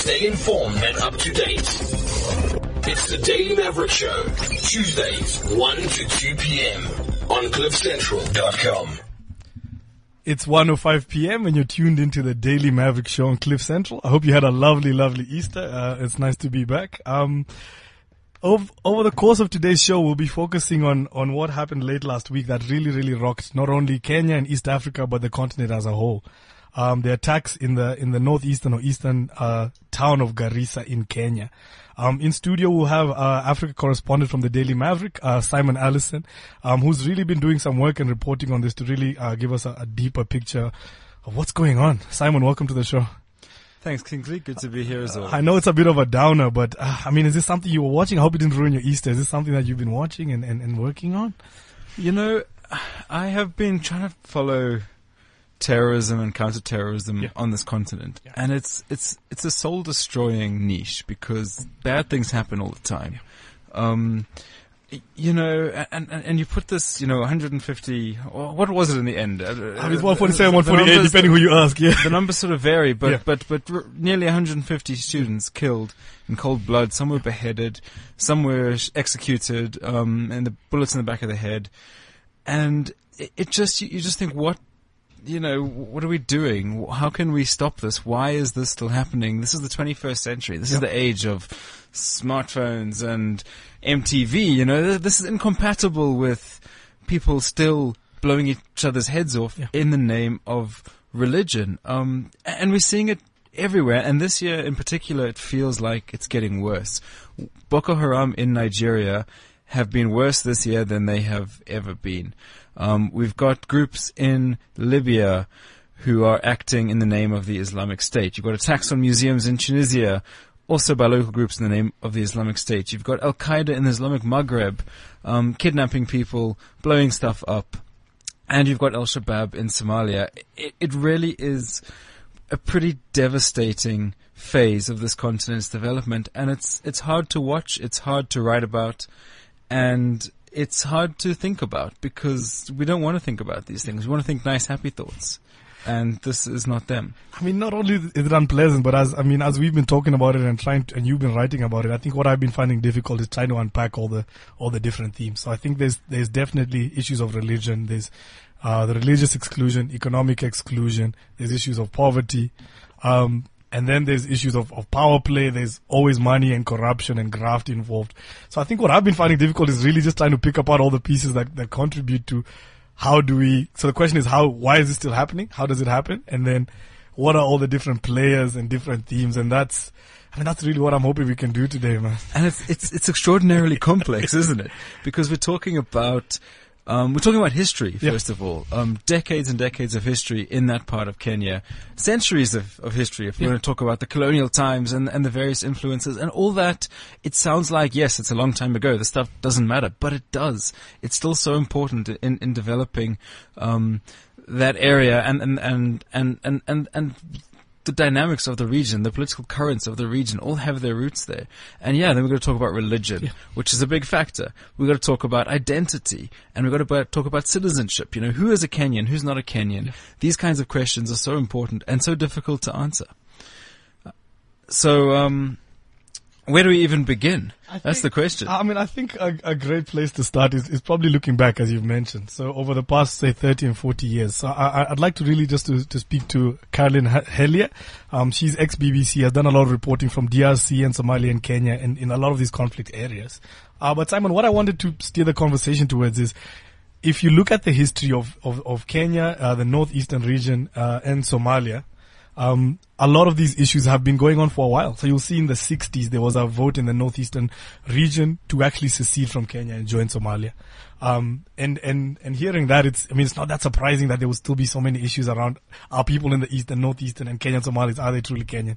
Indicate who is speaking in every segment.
Speaker 1: Stay informed and up to date. It's the Daily Maverick Show, Tuesdays, 1 to 2 p.m. on CliffCentral.com.
Speaker 2: It's 1.05 p.m. and you're tuned into the Daily Maverick Show on Cliff Central. I hope you had a lovely, lovely Easter. Uh, it's nice to be back. Um, over, over the course of today's show, we'll be focusing on, on what happened late last week that really, really rocked not only Kenya and East Africa, but the continent as a whole. Um, the attacks in the, in the northeastern or eastern, uh, town of Garissa in Kenya. Um, in studio, we'll have uh, Africa correspondent from the Daily Maverick, uh, Simon Allison, um, who's really been doing some work and reporting on this to really uh, give us a, a, deeper picture of what's going on. Simon, welcome to the show.
Speaker 3: Thanks, Kingsley. Good to be here as well.
Speaker 2: I know it's a bit of a downer, but uh, I mean, is this something you were watching? I hope it didn't ruin your Easter. Is this something that you've been watching and, and, and working on?
Speaker 3: You know, I have been trying to follow terrorism and counterterrorism yeah. on this continent. Yeah. And it's, it's, it's a soul destroying niche because bad things happen all the time. Yeah. Um, you know, and, and, and you put this, you know, 150, what was it in the end?
Speaker 2: I mean, 147, 148, depending who you ask, yeah.
Speaker 3: The numbers sort of vary, but, but, but r- nearly 150 students killed in cold blood. Some were beheaded, some were executed, um, and the bullets in the back of the head. And it, it just, you, you just think, what you know, what are we doing? How can we stop this? Why is this still happening? This is the 21st century. This yep. is the age of smartphones and MTV. You know, this is incompatible with people still blowing each other's heads off yeah. in the name of religion. Um, and we're seeing it everywhere. And this year in particular, it feels like it's getting worse. Boko Haram in Nigeria have been worse this year than they have ever been. Um, we've got groups in Libya who are acting in the name of the Islamic State. You've got attacks on museums in Tunisia, also by local groups in the name of the Islamic State. You've got Al Qaeda in the Islamic Maghreb, um, kidnapping people, blowing stuff up, and you've got Al Shabaab in Somalia. It, it really is a pretty devastating phase of this continent's development, and it's it's hard to watch. It's hard to write about, and it's hard to think about because we don't want to think about these things. We want to think nice, happy thoughts. And this is not them.
Speaker 2: I mean, not only is it unpleasant, but as, I mean, as we've been talking about it and trying to, and you've been writing about it, I think what I've been finding difficult is trying to unpack all the, all the different themes. So I think there's, there's definitely issues of religion. There's, uh, the religious exclusion, economic exclusion. There's issues of poverty. Um, and then there's issues of, of power play. There's always money and corruption and graft involved. So I think what I've been finding difficult is really just trying to pick apart all the pieces that, that contribute to how do we, so the question is how, why is this still happening? How does it happen? And then what are all the different players and different themes? And that's, I mean, that's really what I'm hoping we can do today, man.
Speaker 3: And it's, it's, it's extraordinarily complex, isn't it? Because we're talking about um, we're talking about history, first yeah. of all. Um, decades and decades of history in that part of Kenya. Centuries of, of history, if you yeah. want to talk about the colonial times and, and the various influences and all that. It sounds like, yes, it's a long time ago. The stuff doesn't matter, but it does. It's still so important in, in developing, um, that area and, and, and, and, and, and, and the dynamics of the region, the political currents of the region all have their roots there. And yeah, then we're going to talk about religion, yeah. which is a big factor. We've got to talk about identity and we've got to talk about citizenship. You know, who is a Kenyan? Who's not a Kenyan? Yeah. These kinds of questions are so important and so difficult to answer. So, um, where do we even begin? Think, That's the question.
Speaker 2: I mean, I think a, a great place to start is, is, probably looking back, as you've mentioned. So over the past, say, 30 and 40 years. So I, would like to really just to, to speak to Caroline Hellyer. Um, she's ex-BBC, has done a lot of reporting from DRC and Somalia and Kenya and in a lot of these conflict areas. Uh, but Simon, what I wanted to steer the conversation towards is, if you look at the history of, of, of Kenya, uh, the northeastern region, uh, and Somalia, um, a lot of these issues have been going on for a while. So you'll see in the 60s, there was a vote in the northeastern region to actually secede from Kenya and join Somalia. Um, and, and, and hearing that, it's, I mean, it's not that surprising that there will still be so many issues around our people in the east and northeastern and Kenyan Somalis. Are they truly Kenyan?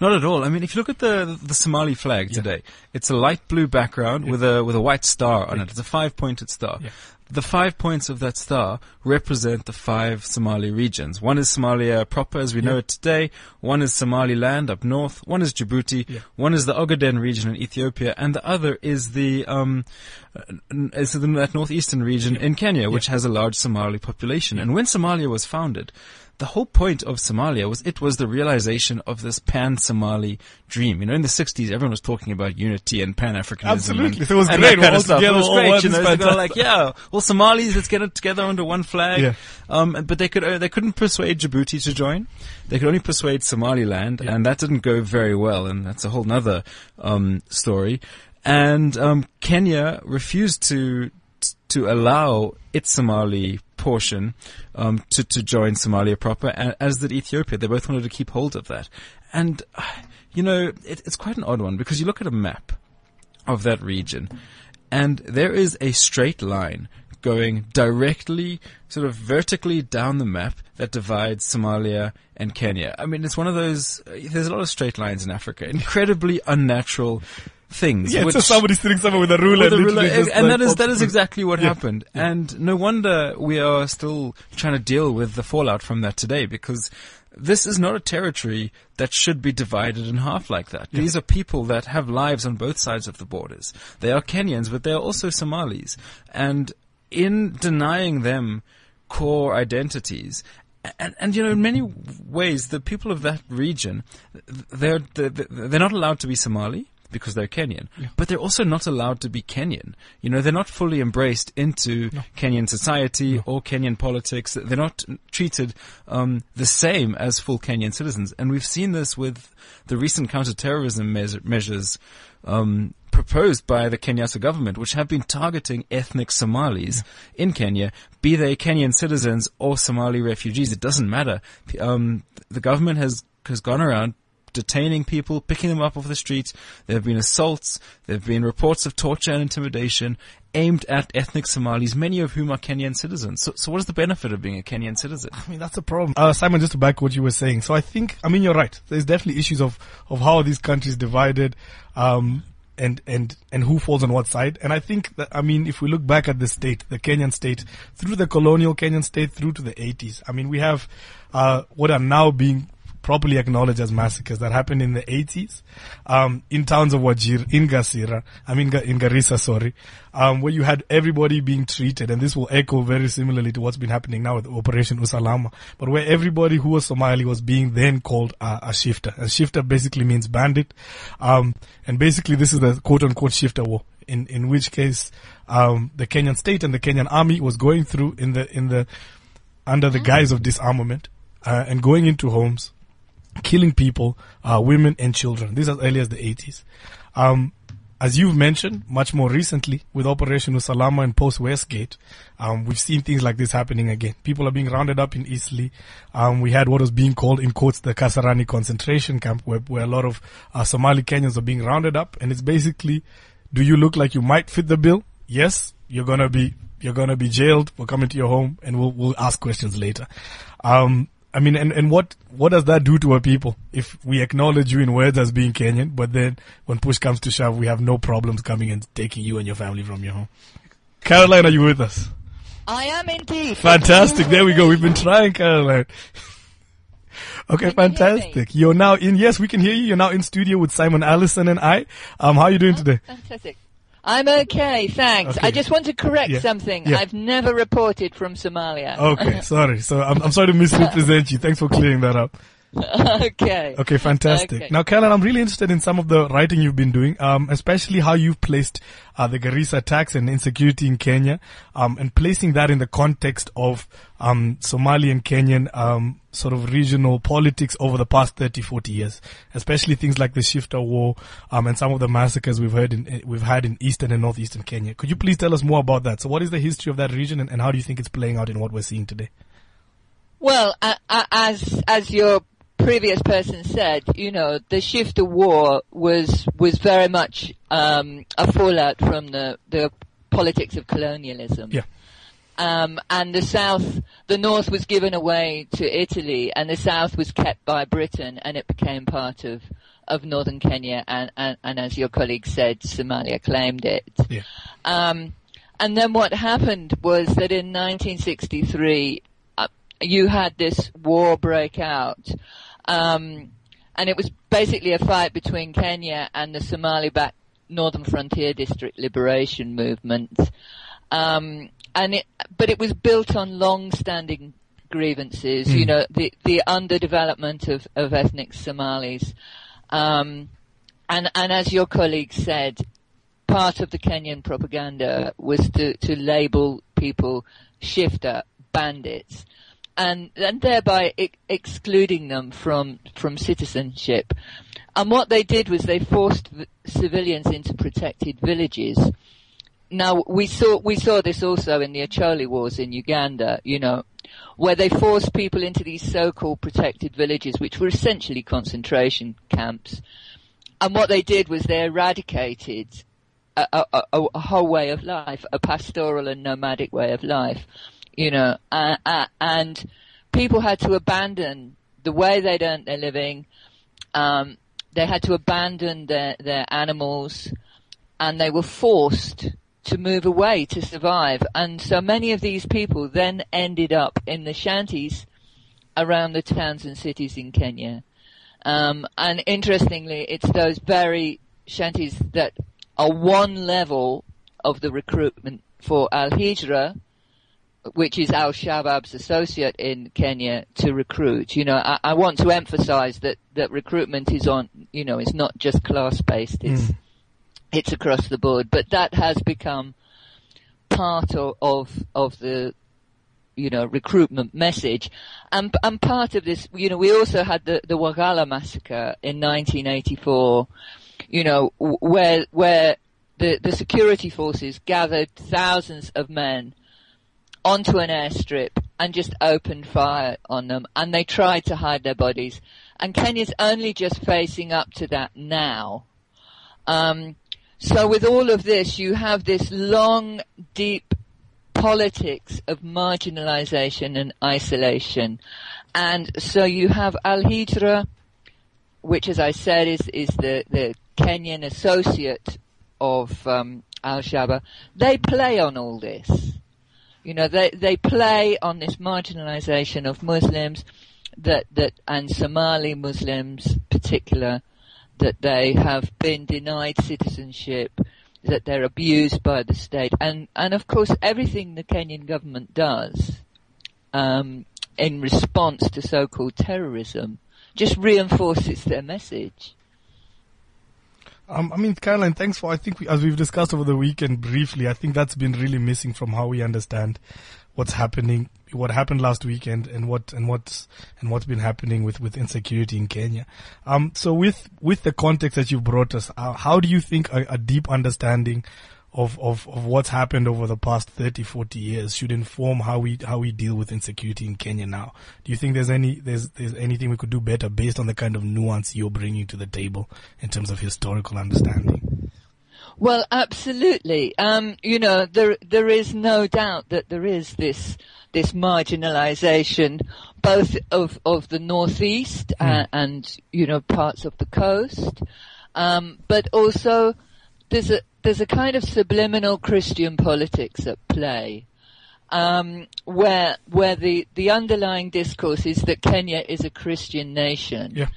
Speaker 3: Not at all. I mean, if you look at the the Somali flag today, it's a light blue background yeah. with a with a white star on yeah. it. It's a five pointed star the five points of that star represent the five Somali regions. One is Somalia proper as we yeah. know it today. One is Somaliland up north. One is Djibouti. Yeah. One is the Ogaden region in Ethiopia. And the other is the, um, is the, that northeastern region yeah. in Kenya, which has a large Somali population. And when Somalia was founded, the whole point of Somalia was it was the realization of this pan-Somali dream. You know, in the 60s, everyone was talking about unity and Pan-Africanism.
Speaker 2: Absolutely.
Speaker 3: And,
Speaker 2: so it was
Speaker 3: and
Speaker 2: great.
Speaker 3: That kind of stuff.
Speaker 2: together,
Speaker 3: It was great. You know, they were like, yeah, well, Somalis, let's get it together under one flag.
Speaker 2: Yeah.
Speaker 3: Um, but they could, uh, they couldn't persuade Djibouti to join. They could only persuade Somaliland, and that didn't go very well, and that's a whole nother, um, story. And, um, Kenya refused to, to allow its Somali portion um, to to join Somalia proper, a- as did Ethiopia. They both wanted to keep hold of that, and you know it, it's quite an odd one because you look at a map of that region, and there is a straight line going directly, sort of vertically down the map that divides Somalia and Kenya. I mean, it's one of those. There's a lot of straight lines in Africa, incredibly unnatural things.
Speaker 2: Yeah, it's
Speaker 3: which-
Speaker 2: just somebody sitting somewhere with a ruler.
Speaker 3: with a ruler,
Speaker 2: just
Speaker 3: and
Speaker 2: like
Speaker 3: that is that is exactly what
Speaker 2: Yeah.
Speaker 3: happened. And no wonder we are still trying to deal with the fallout from that today because this is not a territory that should be divided in half like that. These are people that have lives on both sides of the borders. They are Kenyans, but they are also Somalis. And in denying them core identities, and, and you know, in many ways, the people of that region, they're, they're, they're not allowed to be Somali because they're Kenyan, but they're also not allowed to be Kenyan. You know, they're not fully embraced into Kenyan society or Kenyan politics. They're not treated um, the same as full Kenyan citizens. And we've seen this with the recent counterterrorism meas- measures um, proposed by the Kenyatta government, which have been targeting ethnic Somalis in Kenya, be they Kenyan citizens or Somali refugees. It doesn't matter. Um, the government has has gone around detaining people, picking them up off the streets. There have been assaults. There have been reports of torture and intimidation aimed at ethnic Somalis, many of whom are Kenyan citizens. So, so what is the benefit of being a Kenyan citizen?
Speaker 2: I mean, that's a problem. Uh, Simon, just to back what you were saying. So I think, I mean, you're right. There's definitely issues of, of how these countries divided, um, and, and, and who falls on what side. And I think that, I mean, if we look back at the state, the Kenyan state, through the colonial Kenyan state through to the 80s, I mean, we have, uh, what are now being properly acknowledged as massacres that happened in the 80s, um, in towns of Wajir, in Gasira, I mean, in Garissa, sorry, um, where you had everybody being treated, and this will echo very similarly to what's been happening now with Operation Usalama, but where everybody who was Somali was being then called uh, a shifta. A shifta basically means bandit, um, and basically this is the quote unquote shifta war. In, in which case, um, the Kenyan state and the Kenyan army was going through in the, in the, under the guise of disarmament, uh, and going into homes, killing people, uh, women and children. This as early as the 80s. Um, as you've mentioned, much more recently with Operation Usalama and post Westgate, um, we've seen things like this happening again. People are being rounded up in Eastleigh. Um, we had what was being called in quotes the Kasarani concentration camp where, where a lot of uh, Somali Kenyans are being rounded up and it's basically, do you look like you might fit the bill? Yes, you're gonna be, you're gonna be jailed. We're coming to your home and we'll, we'll ask questions later. Um, I mean, and, and what, what does that do to our people if we acknowledge you in words as being Kenyan, but then when push comes to shove, we have no problems coming and taking you and your family from your home? Caroline, are you with us?
Speaker 4: I am indeed.
Speaker 2: Fantastic. There we go. We've been trying, Caroline. Okay,
Speaker 4: Can you
Speaker 2: fantastic. You're now in, yes, we can hear you. You're now in studio with Simon Allison and I. Um, how are you doing today?
Speaker 4: Fantastic. I'm okay, thanks.
Speaker 2: Okay.
Speaker 4: I just want to correct
Speaker 2: Yeah.
Speaker 4: something.
Speaker 2: Yeah.
Speaker 4: I've never reported from Somalia.
Speaker 2: Okay, sorry. So I'm, I'm sorry to misrepresent you. Thanks for clearing that up.
Speaker 4: okay.
Speaker 2: Okay, fantastic.
Speaker 4: Okay.
Speaker 2: Now, Caroline, I'm really interested in some of the writing you've been doing, um, especially how you've placed uh, the Garissa attacks and insecurity in Kenya, um, and placing that in the context of um, Somali and Kenyan um, sort of regional politics over the past 30, 40 years, especially things like the Shifta War um, and some of the massacres we've heard in, we've had in eastern and northeastern Kenya. Could you please tell us more about that? So, what is the history of that region, and, and how do you think it's playing out in what we're seeing today?
Speaker 4: Well, uh, uh, as as your previous person said, you know, the Shifta War was was very much um, a fallout from the the politics of colonialism.
Speaker 2: Yeah.
Speaker 4: Um, and the south, the north was given away to Italy, and the south was kept by Britain, and it became part of of northern Kenya. And, and, and as your colleague said, Somalia claimed it.
Speaker 2: Yeah.
Speaker 4: Um, and then what happened was that in 1963, uh, you had this war break out. Um, and it was basically a fight between Kenya and the Somali-backed Northern Frontier District Liberation Movement. Um, and it, but it was built on long-standing grievances, mm. you know, the, the underdevelopment of, of ethnic Somalis. Um, and, and as your colleague said, part of the Kenyan propaganda was to, to label people shifta, bandits, and, and thereby excluding them from, from citizenship. And what they did was they forced v- civilians into protected villages. Now we saw we saw this also in the Acholi wars in Uganda, you know, where they forced people into these so-called protected villages, which were essentially concentration camps. And what they did was they eradicated a, a, a, a whole way of life, a pastoral and nomadic way of life, you know, uh, uh, and people had to abandon the way they'd earned their living. Um, they had to abandon their, their animals and they were forced to move away to survive. And so many of these people then ended up in the shanties around the towns and cities in Kenya. Um, and interestingly, it's those very shanties that are one level of the recruitment for Al Hijra, which is Al Shabaab's associate in Kenya, to recruit. You know, I, I, want to emphasize that, that recruitment is on, you know, it's not just class based, it's, mm. it's across the board, but that has become part of, of, of the, you know, recruitment message. And, and part of this, you know, we also had the, the Wagala massacre in 1984, you know, where, where the, the security forces gathered thousands of men onto an airstrip and just opened fire on them and they tried to hide their bodies. And Kenya's only just facing up to that now. Um, so with all of this, you have this long, deep politics of marginalization and isolation. And so you have Al-Hijra, which as I said is, is the, the Kenyan associate of um, Al-Shabaab. They play on all this. You know, they, they play on this marginalization of Muslims that, that, and Somali Muslims particular, that they have been denied citizenship, that they're abused by the state, and and of course everything the Kenyan government does um, in response to so-called terrorism just reinforces their message.
Speaker 2: Um, I mean, Caroline, thanks for, I think we, as we've discussed over the weekend briefly, I think that's been really missing from how we understand what's happening, what happened last weekend and what, and what's, and what's been happening with, with insecurity in Kenya. Um, so with, with the context that you brought us, uh, how do you think a, a deep understanding of, of, of what's happened over the past 30, 40 years should inform how we, how we deal with insecurity in Kenya now. Do you think there's any, there's, there's anything we could do better based on the kind of nuance you're bringing to the table in terms of historical understanding?
Speaker 4: Well, absolutely. Um, you know, there, there is no doubt that there is this, this marginalization both of, of the northeast mm. and, and, you know, parts of the coast. Um, but also there's a, there's a kind of subliminal Christian politics at play. Um, where where the, the underlying discourse is that Kenya is a Christian nation.
Speaker 2: Yeah.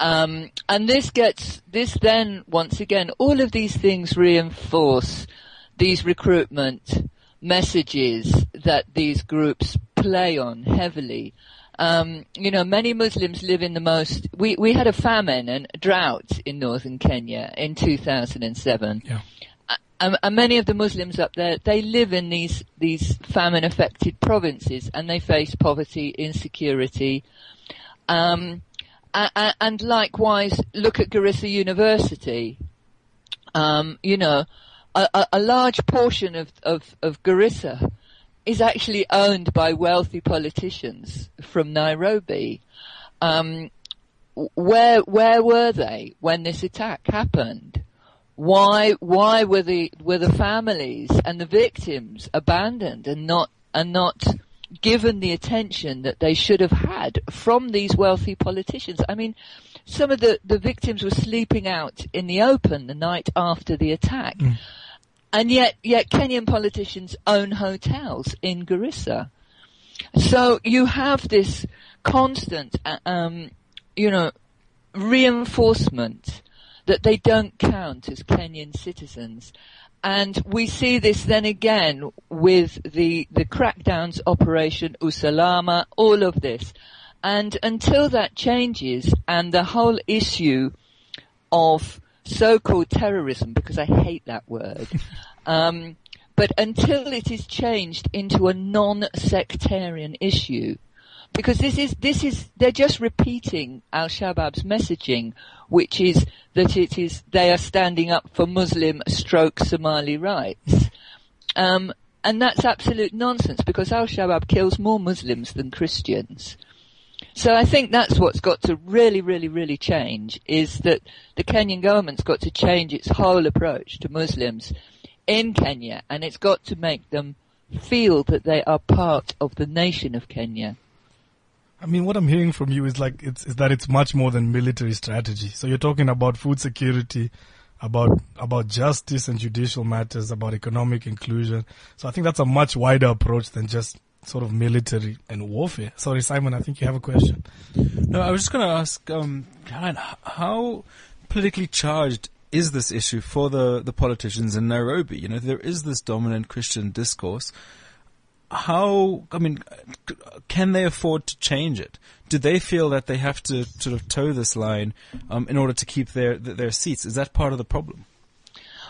Speaker 4: Um, and this gets this then once again all of these things reinforce these recruitment messages that these groups play on heavily. Um, you know, many Muslims live in the most. We we had a famine and drought in northern Kenya in 2007.
Speaker 2: Yeah
Speaker 4: and, and, many of the Muslims up there, they live in these, these famine affected provinces and they face poverty, insecurity, um, and, and, likewise look at Garissa University. Um, you know, a, a, large portion of, of, of Garissa is actually owned by wealthy politicians from Nairobi. Um, where where were they when this attack happened? Why, why were the, were the families and the victims abandoned and not, and not given the attention that they should have had from these wealthy politicians? I mean, some of the, the victims were sleeping out in the open the night after the attack. Mm. And yet, yet Kenyan politicians own hotels in Garissa. So you have this constant, uh, um, you know, reinforcement that they don't count as Kenyan citizens. And we see this then again with the, the crackdowns operation Usalama, all of this. And until that changes and the whole issue of so-called terrorism, because I hate that word, um, but until it is changed into a non-sectarian issue, because this is this is they're just repeating Al Shabaab's messaging, which is that it is they are standing up for Muslim stroke Somali rights. Um, and that's absolute nonsense because Al Shabaab kills more Muslims than Christians. So I think that's what's got to really, really, really change is that the Kenyan government's got to change its whole approach to Muslims in Kenya and it's got to make them feel that they are part of the nation of Kenya.
Speaker 2: I mean, what I'm hearing from you is like it's is that it's much more than military strategy. So you're talking about food security, about about justice and judicial matters, about economic inclusion. So I think that's a much wider approach than just sort of military and warfare. Sorry, Simon, I think you have a question.
Speaker 3: No, I was just going to ask, um, Caroline, how politically charged is this issue for the, the politicians in Nairobi? You know, there is this dominant Christian discourse how, I mean, can they afford to change it? Do they feel that they have to sort of toe this line um, in order to keep their their seats? Is that part of the problem?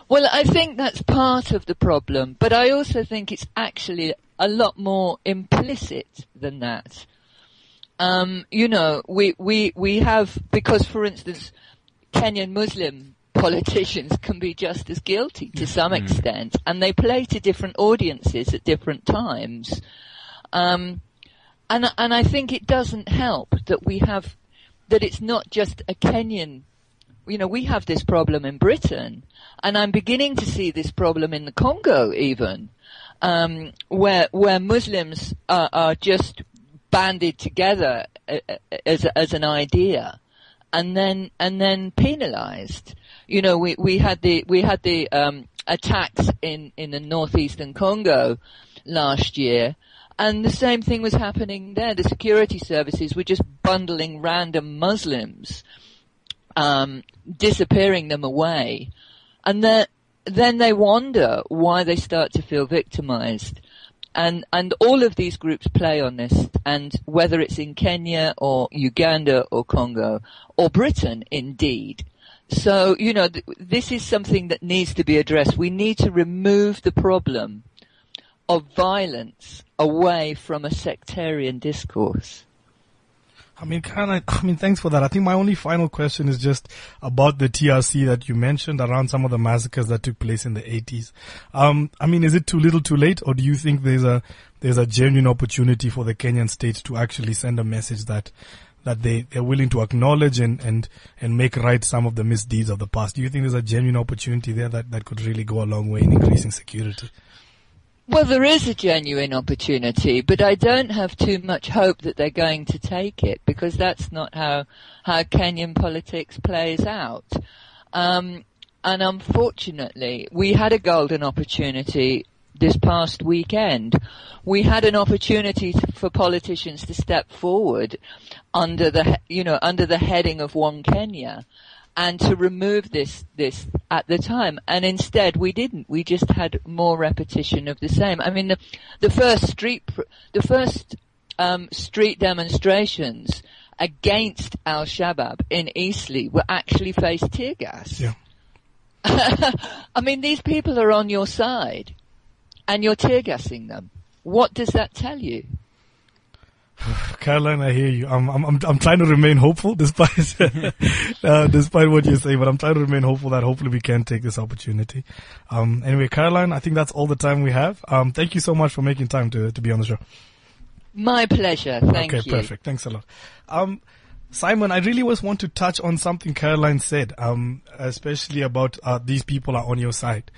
Speaker 4: Well, I think that's part of the problem, but I also think it's actually a lot more implicit than that. Um, you know, we, we, we have, because for instance, Kenyan Muslim politicians can be just as guilty to some mm. extent, and they play to different audiences at different times. Um, and and I think it doesn't help that we have that it's not just a Kenyan. You know, we have this problem in Britain, and I'm beginning to see this problem in the Congo even, um, where where Muslims are, are just banded together uh, uh, as as an idea, and then and then penalised you know, we, we had the, we had the, um, attacks in, in the northeastern Congo last year. And the same thing was happening there. The security services were just bundling random Muslims, um, disappearing them away. And then, then they wonder why they start to feel victimized. And, and all of these groups play on this, and whether it's in Kenya or Uganda or Congo or Britain indeed, so, you know, th- this is something that needs to be addressed. We need to remove the problem of violence away from a sectarian discourse.
Speaker 2: I mean, kind of, I mean, thanks for that. I think my only final question is just about the TRC that you mentioned around some of the massacres that took place in the 80s. Um, I mean, is it too little too late or do you think there's a, there's a genuine opportunity for the Kenyan state to actually send a message that that they, they're willing to acknowledge and, and, and make right some of the misdeeds of the past. Do you think there's a genuine opportunity there that, that could really go a long way in increasing security?
Speaker 4: Well, there is a genuine opportunity, but I don't have too much hope that they're going to take it because that's not how, how Kenyan politics plays out. Um, and unfortunately, we had a golden opportunity this past weekend. We had an opportunity for politicians to step forward under the, you know, under the heading of One Kenya and to remove this, this at the time. And instead we didn't. We just had more repetition of the same. I mean, the, the first street, the first, um, street demonstrations against Al-Shabaab in Eastleigh were actually faced tear gas.
Speaker 2: Yeah.
Speaker 4: I mean, these people are on your side and you're tear gassing them. What does that tell you?
Speaker 2: Caroline, I hear you. I'm, I'm, I'm, I'm trying to remain hopeful despite, uh, despite what you say, but I'm trying to remain hopeful that hopefully we can take this opportunity. Um, anyway, Caroline, I think that's all the time we have. Um, thank you so much for making time to, to be on the show.
Speaker 4: My pleasure. Thank
Speaker 2: okay,
Speaker 4: you.
Speaker 2: Okay, perfect. Thanks a lot. Um, Simon, I really was want to touch on something Caroline said, um, especially about uh, these people are on your side.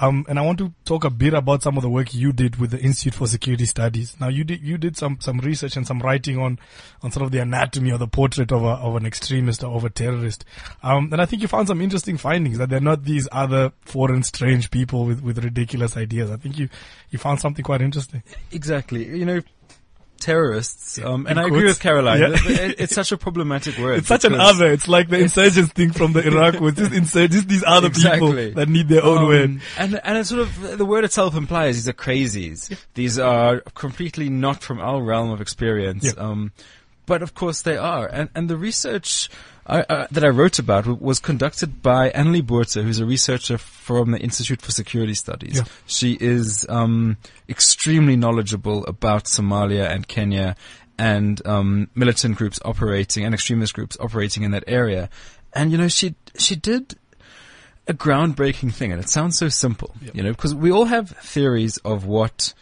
Speaker 2: Um, and I want to talk a bit about some of the work you did with the Institute for Security Studies. Now, you did you did some some research and some writing on on sort of the anatomy or the portrait of a of an extremist or of a terrorist. Um, and I think you found some interesting findings that they're not these other foreign strange people with with ridiculous ideas. I think you you found something quite interesting.
Speaker 3: Exactly. You know, terrorists, um, and
Speaker 2: In
Speaker 3: I agree with Caroline.
Speaker 2: Yeah.
Speaker 3: It- it's such a problematic word.
Speaker 2: It's such an other. It's like the insurgents thing from the Iraq was just insurgents, these other
Speaker 3: Exactly.
Speaker 2: people that need their own
Speaker 3: Um,
Speaker 2: word.
Speaker 3: And and it's sort of the word itself implies these are crazies. These are completely not from our realm of experience.
Speaker 2: Yeah.
Speaker 3: Um, but of course they are. And and the research I, uh, that I wrote about was conducted by Anneli Botha, who's a researcher from the Institute for Security Studies.
Speaker 2: Yeah.
Speaker 3: She is um, extremely knowledgeable about Somalia and Kenya and um, militant groups operating and extremist groups operating in that area. And you know, she she did a groundbreaking thing, and it sounds so simple, you know, because we all have theories of what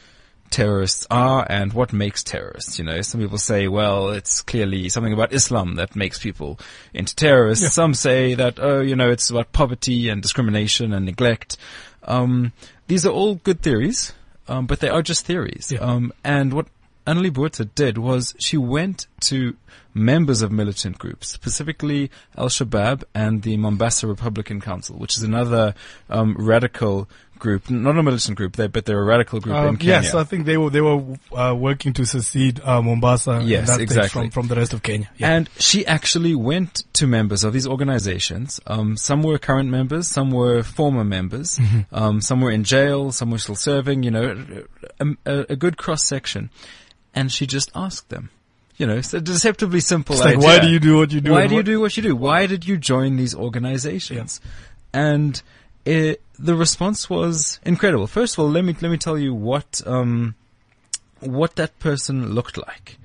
Speaker 3: terrorists are and what makes terrorists. You know, some people say, well, it's clearly something about Islam that makes people into terrorists. Some say that, oh, you know, it's about poverty and discrimination and neglect. Um, these are all good theories, um, but they are just theories.
Speaker 2: Yeah.
Speaker 3: Um, and what Anneli Botha did was she went to members of militant groups, specifically Al-Shabaab and the Mombasa Republican Council, which is another um, radical group, not a militant group, they, but they're a radical group in
Speaker 2: Um,
Speaker 3: Kenya.
Speaker 2: yes, I think they were they were uh, working to secede uh, Mombasa.
Speaker 3: Yes, exactly.
Speaker 2: From, from the rest of Kenya. Yeah.
Speaker 3: And she actually went to members of these organizations. Um, some were current members, some were former members,
Speaker 2: Mm-hmm.
Speaker 3: um, some were in jail, some were still serving. You know, a, a, a good cross section. And she just asked them. You know, it's a deceptively simple
Speaker 2: it's like,
Speaker 3: idea.
Speaker 2: why do you do what you do?
Speaker 3: Why do you do what you do? Why did you join these organizations? And it, the response was incredible. First of all, let me let me tell you what um, what that person looked like.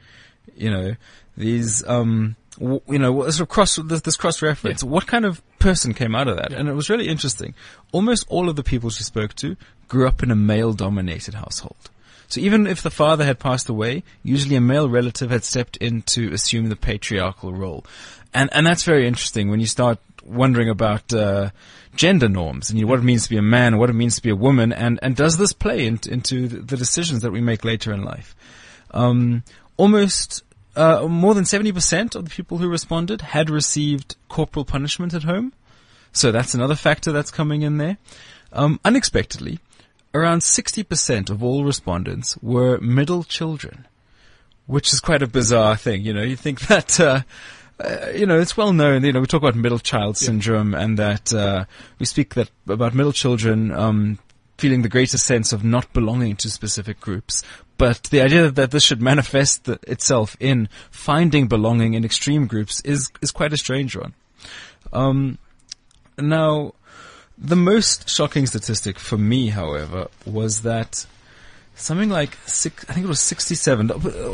Speaker 3: You know, these um, w- you know, sort of cross this, this cross reference. What kind of person came out of that? And it was really interesting. Almost all of the people she spoke to grew up in a male dominated household. So even if the father had passed away, usually a male relative had stepped in to assume the patriarchal role. And, and that's very interesting when you start wondering about, uh, gender norms and you know, what it means to be a man, what it means to be a woman, and, and does this play in, into the decisions that we make later in life? Um, almost, uh, more than 70% of the people who responded had received corporal punishment at home. So that's another factor that's coming in there. Um, unexpectedly, around 60% of all respondents were middle children, which is quite a bizarre thing. You know, you think that, uh, uh, you know, it's well known, you know, we talk about middle child syndrome and that, uh, we speak that about middle children, um, feeling the greatest sense of not belonging to specific groups. But the idea that this should manifest the, itself in finding belonging in extreme groups is, is quite a strange one. Um, now, the most shocking statistic for me, however, was that something like six, I think it was 67.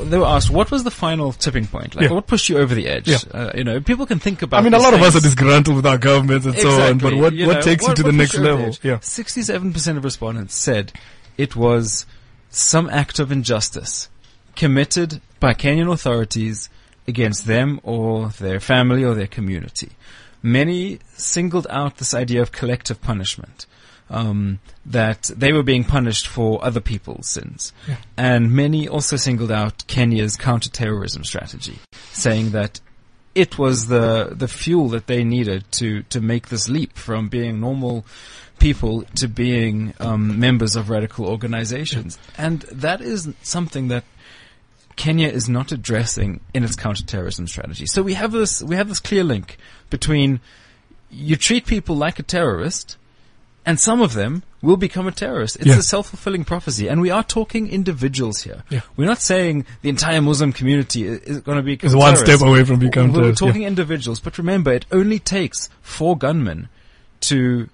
Speaker 3: They were asked, what was the final tipping point? Like,
Speaker 2: Yeah.
Speaker 3: what pushed you over the edge?
Speaker 2: Yeah.
Speaker 3: Uh, you know, people can think about
Speaker 2: I mean, a lot of us are disgruntled with our governments and so on, but what,
Speaker 3: You
Speaker 2: what
Speaker 3: know,
Speaker 2: takes you to the next
Speaker 3: pushed you over
Speaker 2: level?
Speaker 3: edge?
Speaker 2: Yeah.
Speaker 3: 67% of respondents said it was some act of injustice committed by Kenyan authorities against them or their family or their community. Many singled out this idea of collective punishment. Um, that they were being punished for other people's sins. And many also singled out Kenya's counterterrorism strategy, saying that it was the the fuel that they needed to to make this leap from being normal people to being um, members of radical organizations, and that is something that Kenya is not addressing in its counterterrorism strategy. So we have this we have this clear link between you treat people like a terrorist, and some of them will become a terrorist. It's
Speaker 2: Yeah.
Speaker 3: a self-fulfilling prophecy, and we are talking individuals here.
Speaker 2: Yeah.
Speaker 3: We're not saying the entire Muslim community is going to be
Speaker 2: Is one step away from becoming
Speaker 3: We're
Speaker 2: terrorists, yeah.
Speaker 3: talking individuals, but remember, it only takes four gunmen to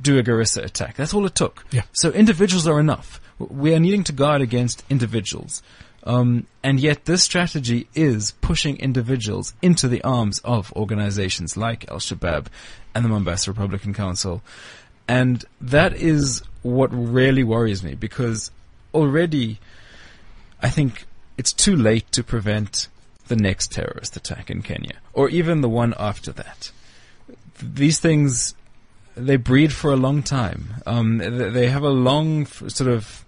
Speaker 3: do a Garissa attack. That's all it took.
Speaker 2: Yeah.
Speaker 3: So individuals are enough. We are needing to guard against individuals. Um, and yet this strategy is pushing individuals into the arms of organizations like Al-Shabaab and the Mombasa Republican Council. And that is what really worries me because already I think it's too late to prevent the next terrorist attack in Kenya or even the one after that. These things, they breed for a long time. Um, they have a long sort of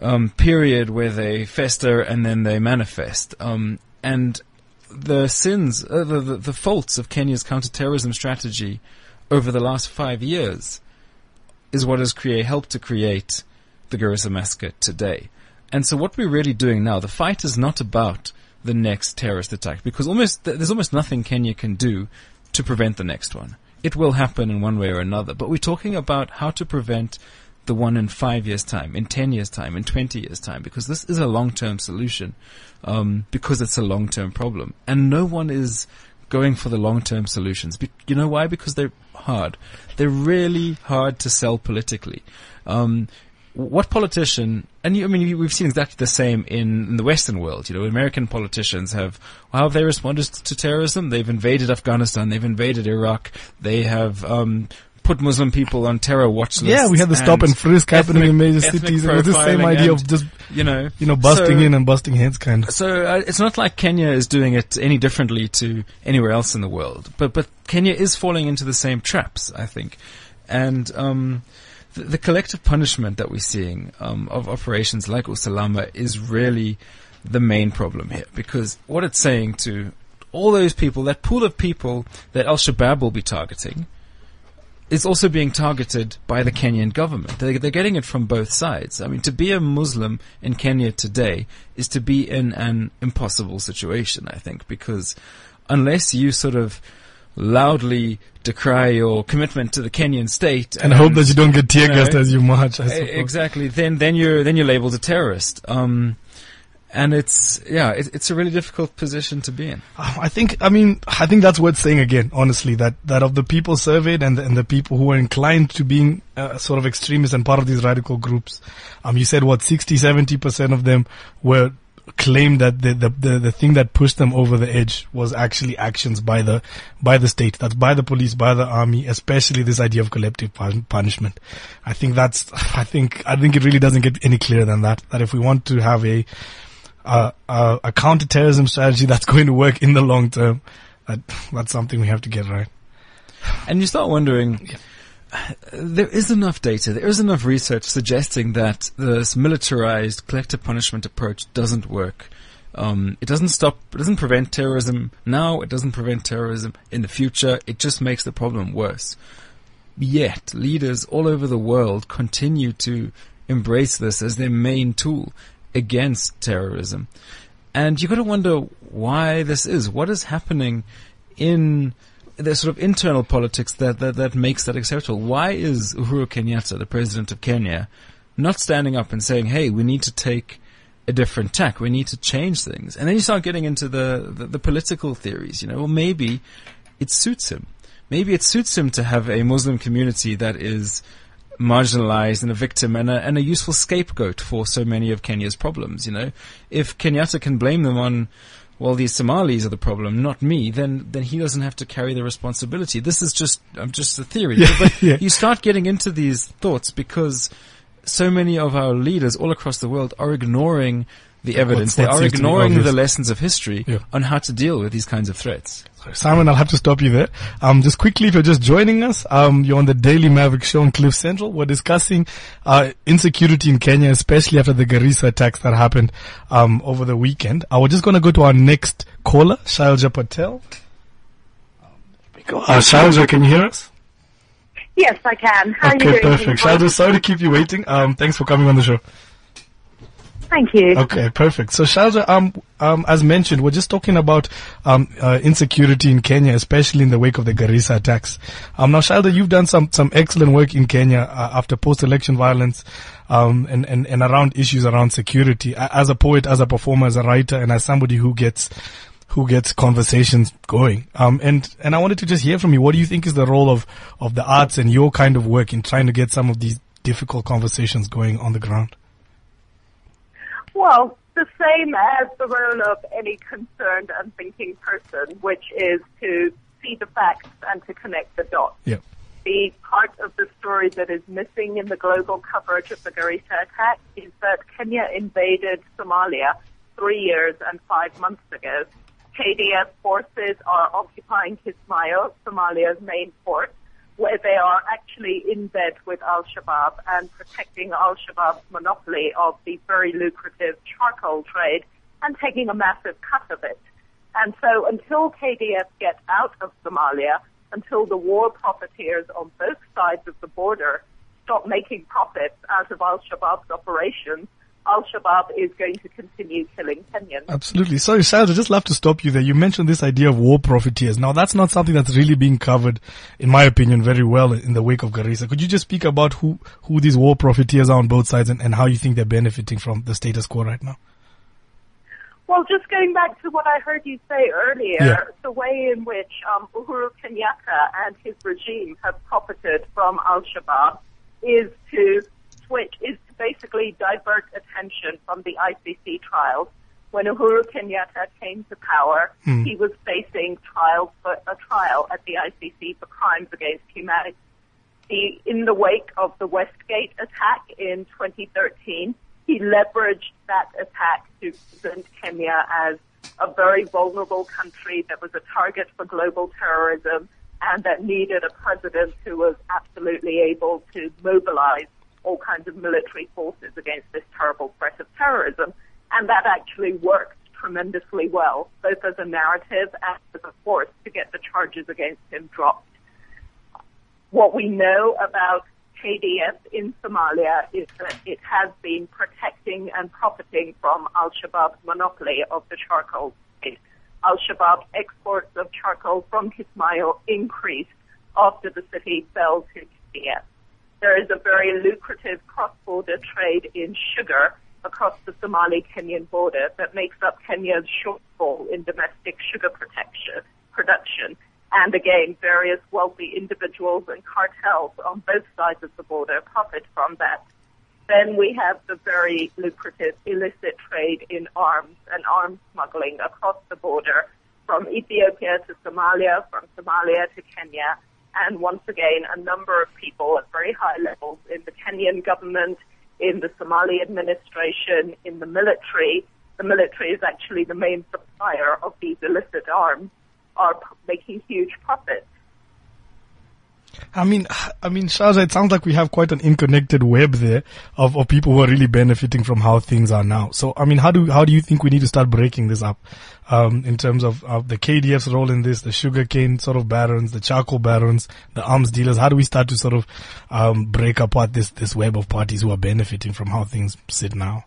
Speaker 3: um, period where they fester and then they manifest. Um, and the sins, uh, the, the, the faults of Kenya's counterterrorism strategy over the last five years is what has create, helped to create the Garissa massacre today. And so what we're really doing now, the fight is not about the next terrorist attack because almost there's almost nothing Kenya can do to prevent the next one. It will happen in one way or another, but we're talking about how to prevent the one in five years time, in 10 years time, in 20 years time, because this is a long-term solution, um, because it's a long-term problem. And no one is going for the long-term solutions. Be- you know why? Because they're hard. They're really hard to sell politically. Um, what politician, and you, I mean, we've seen exactly the same in, in, the Western world. You know, American politicians have, how have they responded to terrorism? They've invaded Afghanistan, they've invaded Iraq, they have, um, put Muslim people on terror watch lists.
Speaker 2: Yeah, we had the stop and frisk happening in major cities. It was the same idea of just, you know, you know, busting so, in and busting heads kind of.
Speaker 3: So uh, it's not like Kenya is doing it any differently to anywhere else in the world, but, but Kenya is falling into the same traps, I think. And, um, the, the collective punishment that we're seeing, um, of operations like Usalama is really the main problem here because what it's saying to all those people, that pool of people that Al Shabaab will be targeting, is also being targeted by the Kenyan government. They're, they're, getting it from both sides. I mean, to be a Muslim in Kenya today is to be in an impossible situation, I think, because unless you sort of loudly decry your commitment to the Kenyan state
Speaker 2: and, and hope that you don't get tear gassed you know, as you march,
Speaker 3: exactly, then then you're then you're labeled a terrorist. Um, and it's yeah, it, it's a really difficult position to be in.
Speaker 2: I think, I mean, I think that's worth saying again. Honestly, that that of the people surveyed and the, and the people who are inclined to being uh, sort of extremists and part of these radical groups, um, you said what 60, 70 percent of them were claimed that the, the, the the thing that pushed them over the edge was actually actions by the by the state. That's by the police, by the army, especially this idea of collective punishment. I think that's I think I think it really doesn't get any clearer than that. That if we want to have a a, a, a counterterrorism strategy that's going to work in the long term. That, that's something we have to get right.
Speaker 3: And you start wondering, yeah. there is enough data, there is enough research suggesting that this militarized collective punishment approach doesn't work. Um, it doesn't stop, it doesn't prevent terrorism now, it doesn't prevent terrorism in the future, it just makes the problem worse. Yet, leaders all over the world continue to embrace this as their main tool against terrorism. And you've got to wonder why this is. What is happening in the sort of internal politics that, that, that makes that acceptable? Why is Uhuru Kenyatta, the president of Kenya, not standing up and saying, hey, we need to take a different tack. We need to change things. And then you start getting into the, the, the political theories, you know, well, maybe it suits him. Maybe it suits him to have a Muslim community that is marginalized and a victim and a, and a useful scapegoat for so many of Kenya's problems. You know, if Kenyatta can blame them on, well, these Somalis are the problem, not me, then, then he doesn't have to carry the responsibility. This is just, um, just a theory. Yeah, but yeah. you start getting into these thoughts because so many of our leaders all across the world are ignoring the evidence. What, what they are ignoring the lessons of history yeah. on how to deal with these kinds of threats.
Speaker 2: Simon, I'll have to stop you there. Um, just quickly, if you're just joining us, um, you're on the Daily Maverick show on Cliff Central. We're discussing, uh, insecurity in Kenya, especially after the Garissa attacks that happened, um, over the weekend. Uh, we're just going to go to our next caller, Shailja Patel. Uh, Shailja, can you hear us?
Speaker 5: Yes, I can. How
Speaker 2: okay, perfect. Shailja, sorry to keep you waiting. Um, thanks for coming on the show.
Speaker 5: Thank you.
Speaker 2: Okay, perfect. So Shailja, um, um, as mentioned, we're just talking about um, uh, insecurity in Kenya, especially in the wake of the Garissa attacks. Um, now, Shailja, you've done some some excellent work in Kenya uh, after post-election violence, um, and, and and around issues around security. As a poet, as a performer, as a writer, and as somebody who gets who gets conversations going. Um, and, and I wanted to just hear from you. What do you think is the role of, of the arts and your kind of work in trying to get some of these difficult conversations going on the ground?
Speaker 5: Well, the same as the role of any concerned and thinking person, which is to see the facts and to connect the dots.
Speaker 2: Yep.
Speaker 5: The part of the story that is missing in the global coverage of the Garissa attack is that Kenya invaded Somalia three years and five months ago. KDF forces are occupying Kismayo, Somalia's main port where they are actually in bed with Al-Shabaab and protecting Al-Shabaab's monopoly of the very lucrative charcoal trade and taking a massive cut of it. And so until KDF get out of Somalia, until the war profiteers on both sides of the border stop making profits out of Al-Shabaab's operations, Al-Shabaab is going to continue killing Kenyans.
Speaker 2: Absolutely. Sorry, Shaz, I'd just love to stop you there. You mentioned this idea of war profiteers. Now, that's not something that's really being covered, in my opinion, very well in the wake of Garissa. Could you just speak about who, who these war profiteers are on both sides and, and how you think they're benefiting from the status quo right now?
Speaker 5: Well, just going back to what I heard you say earlier,
Speaker 2: Yeah.
Speaker 5: the way in which um, Uhuru Kenyatta and his regime have profited from Al-Shabaab is to switch, is basically divert attention from the ICC trials. When Uhuru Kenyatta came to power, hmm. he was facing trials for a trial at the ICC for crimes against humanity. In the wake of the Westgate attack in 2013, he leveraged that attack to present Kenya as a very vulnerable country that was a target for global terrorism and that needed a president who was absolutely able to mobilize all kinds of military forces against this terrible threat of terrorism. And that actually worked tremendously well, both as a narrative and as a force to get the charges against him dropped. What we know about KDF in Somalia is that it has been protecting and profiting from Al-Shabaab's monopoly of the charcoal trade. Al-Shabaab exports of charcoal from Kismayo increased after the city fell to KDF. There is a very lucrative cross-border trade in sugar across the Somali-Kenyan border that makes up Kenya's shortfall in domestic sugar production. And again, various wealthy individuals and cartels on both sides of the border profit from that. Then we have the very lucrative illicit trade in arms and arms smuggling across the border from Ethiopia to Somalia, from Somalia to Kenya. And once again, a number of people at very high levels in the Kenyan government, in the Somali administration, in the military. The military is actually the main supplier of these illicit arms are making huge profits.
Speaker 2: I mean, I mean, Shailja, it sounds like we have quite an interconnected web there of, of people who are really benefiting from how things are now. So, I mean, how do how do you think we need to start breaking this up, um, in terms of, of the KDF's role in this, the sugarcane sort of barons, the charcoal barons, the arms dealers? How do we start to sort of um, break apart this this web of parties who are benefiting from how things sit now?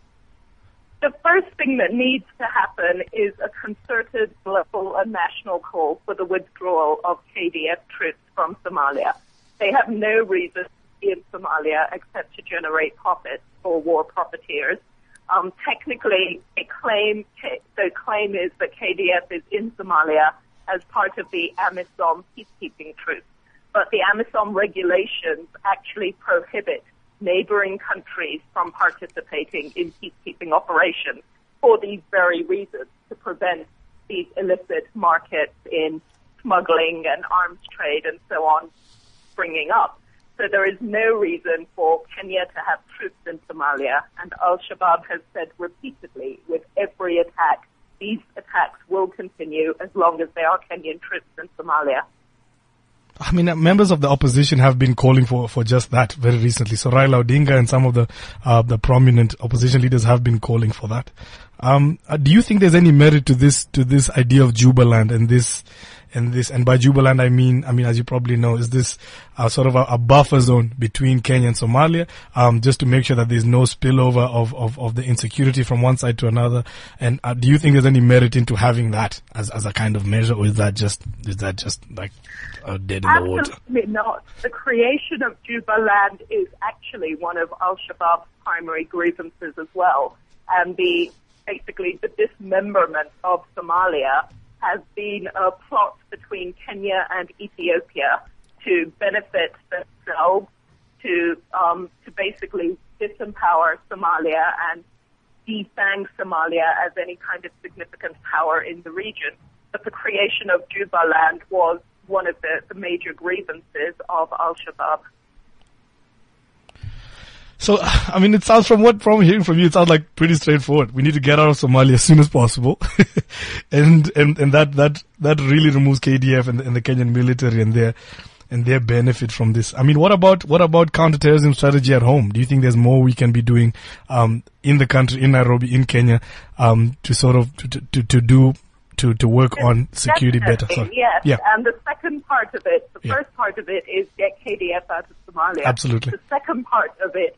Speaker 5: The first thing that needs to happen is a concerted global and national call for the withdrawal of KDF troops from Somalia. They have no reason to be in Somalia except to generate profits for war profiteers. Um, technically, they claim the claim is that KDF is in Somalia as part of the AMISOM peacekeeping troops, but the AMISOM regulations actually prohibit neighboring countries from participating in peacekeeping operations for these very reasons to prevent these illicit markets in smuggling and arms trade and so on springing up. So there is no reason for Kenya to have troops in Somalia and Al-Shabaab has said repeatedly with every attack, these attacks will continue as long as there are Kenyan troops in Somalia.
Speaker 2: I mean, uh, members of the opposition have been calling for, for just that very recently. So Raila Odinga and some of the uh, the prominent opposition leaders have been calling for that. Um, uh, do you think there's any merit to this to this idea of Jubaland and this and this and by Jubaland I mean I mean as you probably know is this uh, sort of a, a buffer zone between Kenya and Somalia um, just to make sure that there's no spillover of, of, of the insecurity from one side to another. And uh, do you think there's any merit into having that as as a kind of measure, or is that just is that just like uh, dead in the water?
Speaker 5: Absolutely not. The creation of Jubaland is actually one of Al-Shabaab's primary grievances as well. And the, basically the dismemberment of Somalia has been a plot between Kenya and Ethiopia to benefit themselves, to, um, to basically disempower Somalia and defang Somalia as any kind of significant power in the region. But the creation of Jubaland was one of the, the major grievances of Al-Shabaab.
Speaker 2: So, I mean, it sounds from what from hearing from you, it sounds like pretty straightforward. We need to get out of Somalia as soon as possible, and and and that that that really removes KDF and, and the Kenyan military and their and their benefit from this. I mean, what about what about counterterrorism strategy at home? Do you think there's more we can be doing um, in the country, in Nairobi, in Kenya, um, to sort of to to, to do to to work on security better? Sorry.
Speaker 5: Yes.
Speaker 2: Yeah.
Speaker 5: And the second part of it, the
Speaker 2: Yeah.
Speaker 5: first part of it is get KDF out of Somalia.
Speaker 2: Absolutely.
Speaker 5: The second part of it,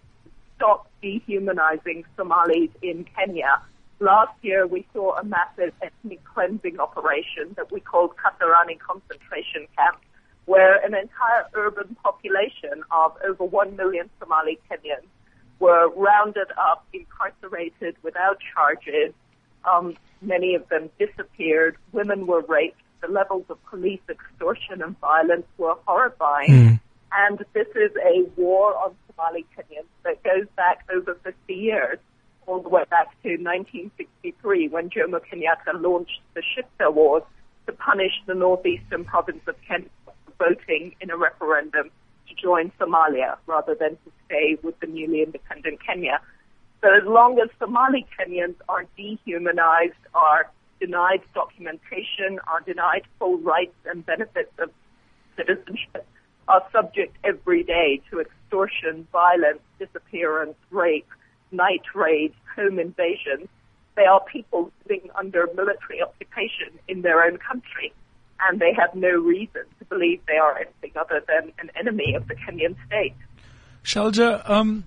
Speaker 5: stop dehumanizing Somalis in Kenya. Last year we saw a massive ethnic cleansing operation that we called Kasarani concentration camp, where an entire urban population of over one million Somali Kenyans were rounded up, incarcerated without charges. Um, many of them disappeared. Women were raped. The levels of police extortion and violence were horrifying.
Speaker 2: Mm.
Speaker 5: And this is a war on Somali Kenyans that goes back over 50 years, all the way back to 1963 when Jomo Kenyatta launched the Shifta Wars to punish the northeastern province of Kenya for voting in a referendum to join Somalia rather than to stay with the newly independent Kenya. So as long as Somali Kenyans are dehumanized, are denied documentation, are denied full rights and benefits of citizenship, are subject every day to extortion, violence, disappearance, rape, night raids, home invasions. They are people living under military occupation in their own country, and they have no reason to believe they are anything other than an enemy of the Kenyan state.
Speaker 3: Shailja, um,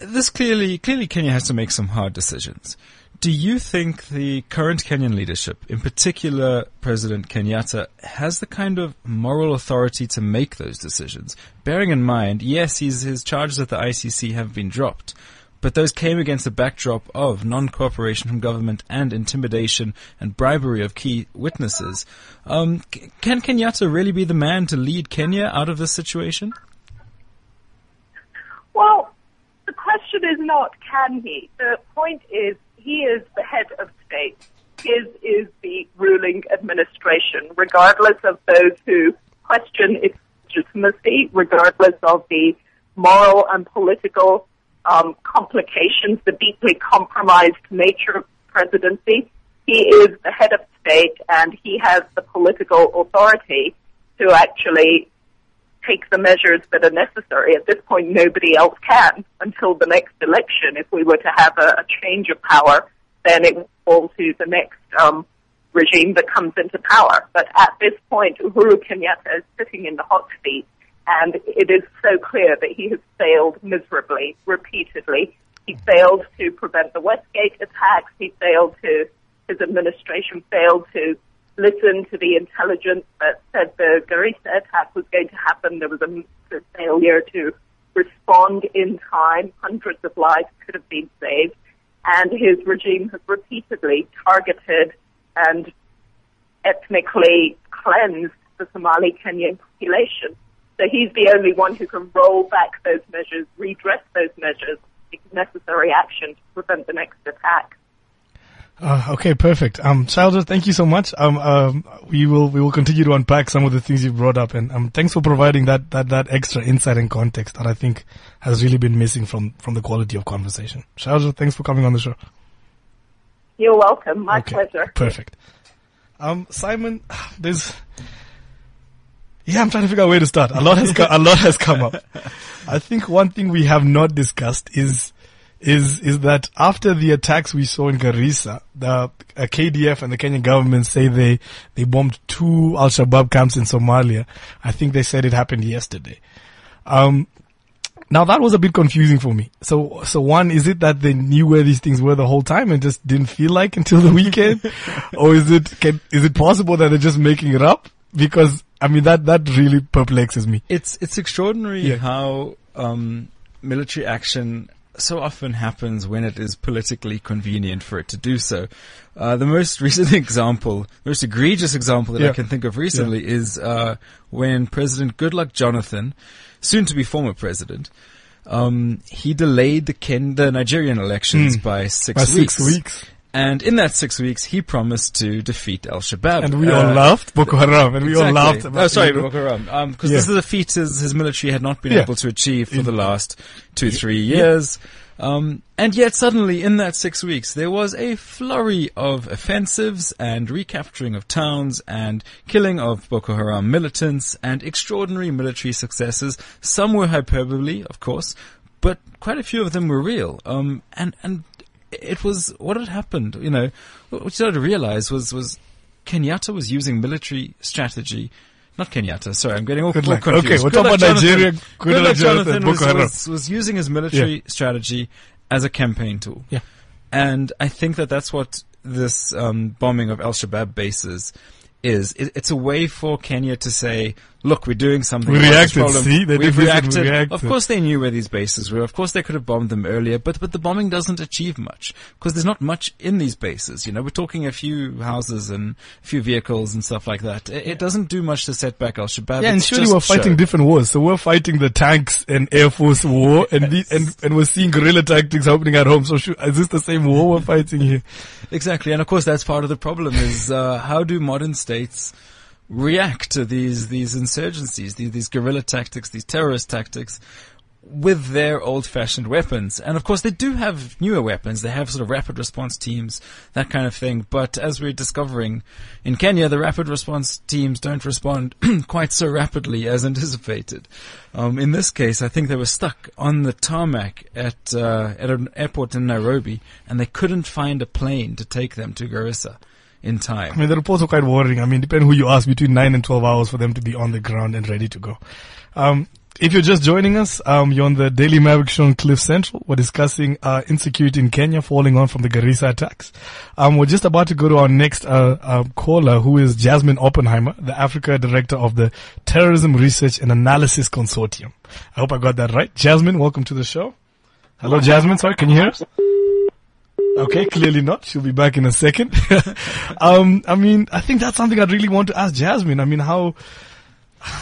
Speaker 3: this clearly, clearly Kenya has to make some hard decisions. Do you think the current Kenyan leadership, in particular President Kenyatta, has the kind of moral authority to make those decisions? Bearing in mind, yes, his charges at the ICC have been dropped, but those came against a backdrop of non-cooperation from government and intimidation and bribery of key witnesses. Um, can Kenyatta really be the man to lead Kenya out of this situation?
Speaker 5: Well, the question is not can he. The point is he is the head of state. His is the ruling administration, regardless of those who question its legitimacy, regardless of the moral and political um, complications, the deeply compromised nature of presidency. He is the head of state and he has the political authority to actually take the measures that are necessary. At this point, nobody else can until the next election. If we were to have a, a change of power, then it will fall to the next um, regime that comes into power. But at this point, Uhuru Kenyatta is sitting in the hot seat, and it is so clear that he has failed miserably, repeatedly. He failed to prevent the Westgate attacks. He failed to, his administration failed to listened to the intelligence that said the Garissa attack was going to happen. There was a failure to respond in time. Hundreds of lives could have been saved. And his regime has repeatedly targeted and ethnically cleansed the Somali Kenyan population. So he's the only one who can roll back those measures, redress those measures, take necessary action to prevent the next attack.
Speaker 2: Uh, okay, perfect. Um, Shailja, thank you so much. Um, um, we will we will continue to unpack some of the things you brought up, and um, thanks for providing that that that extra insight and context that I think has really been missing from from the quality of conversation. Shailja, thanks for coming on the show.
Speaker 5: You're welcome. My
Speaker 2: okay,
Speaker 5: pleasure.
Speaker 2: Perfect. Um, Simon, there's yeah, I'm trying to figure out where to start. A lot has co- a lot has come up. I think one thing we have not discussed is is is that after the attacks we saw in Garissa, the uh, KDF and the Kenyan government say they they bombed two Al Shabaab camps in Somalia. I think they said it happened yesterday. Um, now that was a bit confusing for me. So so one is it that they knew where these things were the whole time and just didn't feel like until the weekend, or is it can, is it possible that they're just making it up? Because I mean that that really perplexes me.
Speaker 3: It's it's extraordinary yeah. how um, military action so often happens when it is politically convenient for it to do so. Uh, the most recent example, most egregious example that yeah. I can think of recently yeah. is uh, when President Goodluck Jonathan, soon to be former president, um, he delayed the Ken- the Nigerian elections mm. by six
Speaker 2: by
Speaker 3: weeks.
Speaker 2: Six weeks.
Speaker 3: And in that six weeks, he promised to defeat Al Shabaab.
Speaker 2: And we uh, all laughed Boko Haram, and we
Speaker 3: exactly.
Speaker 2: all laughed. About
Speaker 3: oh, sorry, Boko Haram. Because um, yeah. this is a feat his, his military had not been yeah. able to achieve for the last two, three years. Um, and yet suddenly in that six weeks, there was a flurry of offensives and recapturing of towns and killing of Boko Haram militants and extraordinary military successes. Some were hyperbole, of course, but quite a few of them were real. Um, and, and it was what had happened. You know, what you started to realize was was Kenyatta was using military strategy not Kenyatta. Sorry, I'm getting all,
Speaker 2: Good
Speaker 3: all
Speaker 2: luck.
Speaker 3: confused.
Speaker 2: Okay, we'll
Speaker 3: Good
Speaker 2: talk about Nigeria.
Speaker 3: Jonathan.
Speaker 2: Good luck,
Speaker 3: luck,
Speaker 2: Jonathan,
Speaker 3: was, was, was using his military strategy as a campaign tool.
Speaker 2: Yeah.
Speaker 3: And I think that that's what this um, bombing of Al Shabaab bases is. It, it's a way for Kenya to say, "Look, we're doing something."
Speaker 2: We reacted, see? They
Speaker 3: We've
Speaker 2: did this and we
Speaker 3: reacted.
Speaker 2: reacted.
Speaker 3: Of course, they knew where these bases were. Of course, they could have bombed them earlier, but but the bombing doesn't achieve much because there's not much in these bases. You know, we're talking a few houses and a few vehicles and stuff like that. It, it doesn't do much to set back Al Shabaab.
Speaker 2: Yeah, and surely we're fighting
Speaker 3: show.
Speaker 2: different wars. So we're fighting the tanks and air force war, and the, and and we're seeing guerrilla tactics happening at home. So should, is this the same war we're fighting here?
Speaker 3: Exactly, and of course that's part of the problem is uh, how do modern states react to these these insurgencies, these, these guerrilla tactics, these terrorist tactics with their old-fashioned weapons. And of course they do have newer weapons. They have sort of rapid response teams, that kind of thing. But as we're discovering in Kenya, the rapid response teams don't respond quite so rapidly as anticipated. Um, in this case, I think they were stuck on the tarmac at uh, at an airport in Nairobi, and they couldn't find a plane to take them to Garissa in time.
Speaker 2: I mean, the reports are quite worrying. I mean, depending who you ask, between nine and twelve hours for them to be on the ground and ready to go. Um, if you're just joining us, um, you're on the Daily Maverick Show on Cliff Central. We're discussing uh, insecurity in Kenya falling on from the Garissa attacks. Um, we're just about to go to our next uh, uh, caller, who is Jasmine Opperman, the Africa Director of the Terrorism Research and Analysis Consortium. I hope I got that right. Jasmine, welcome to the show. Hello, Jasmine. Sorry, can you hear us? Okay, clearly not. She'll be back in a second. um, I mean, I think that's something I'd really want to ask Jasmine. I mean, how,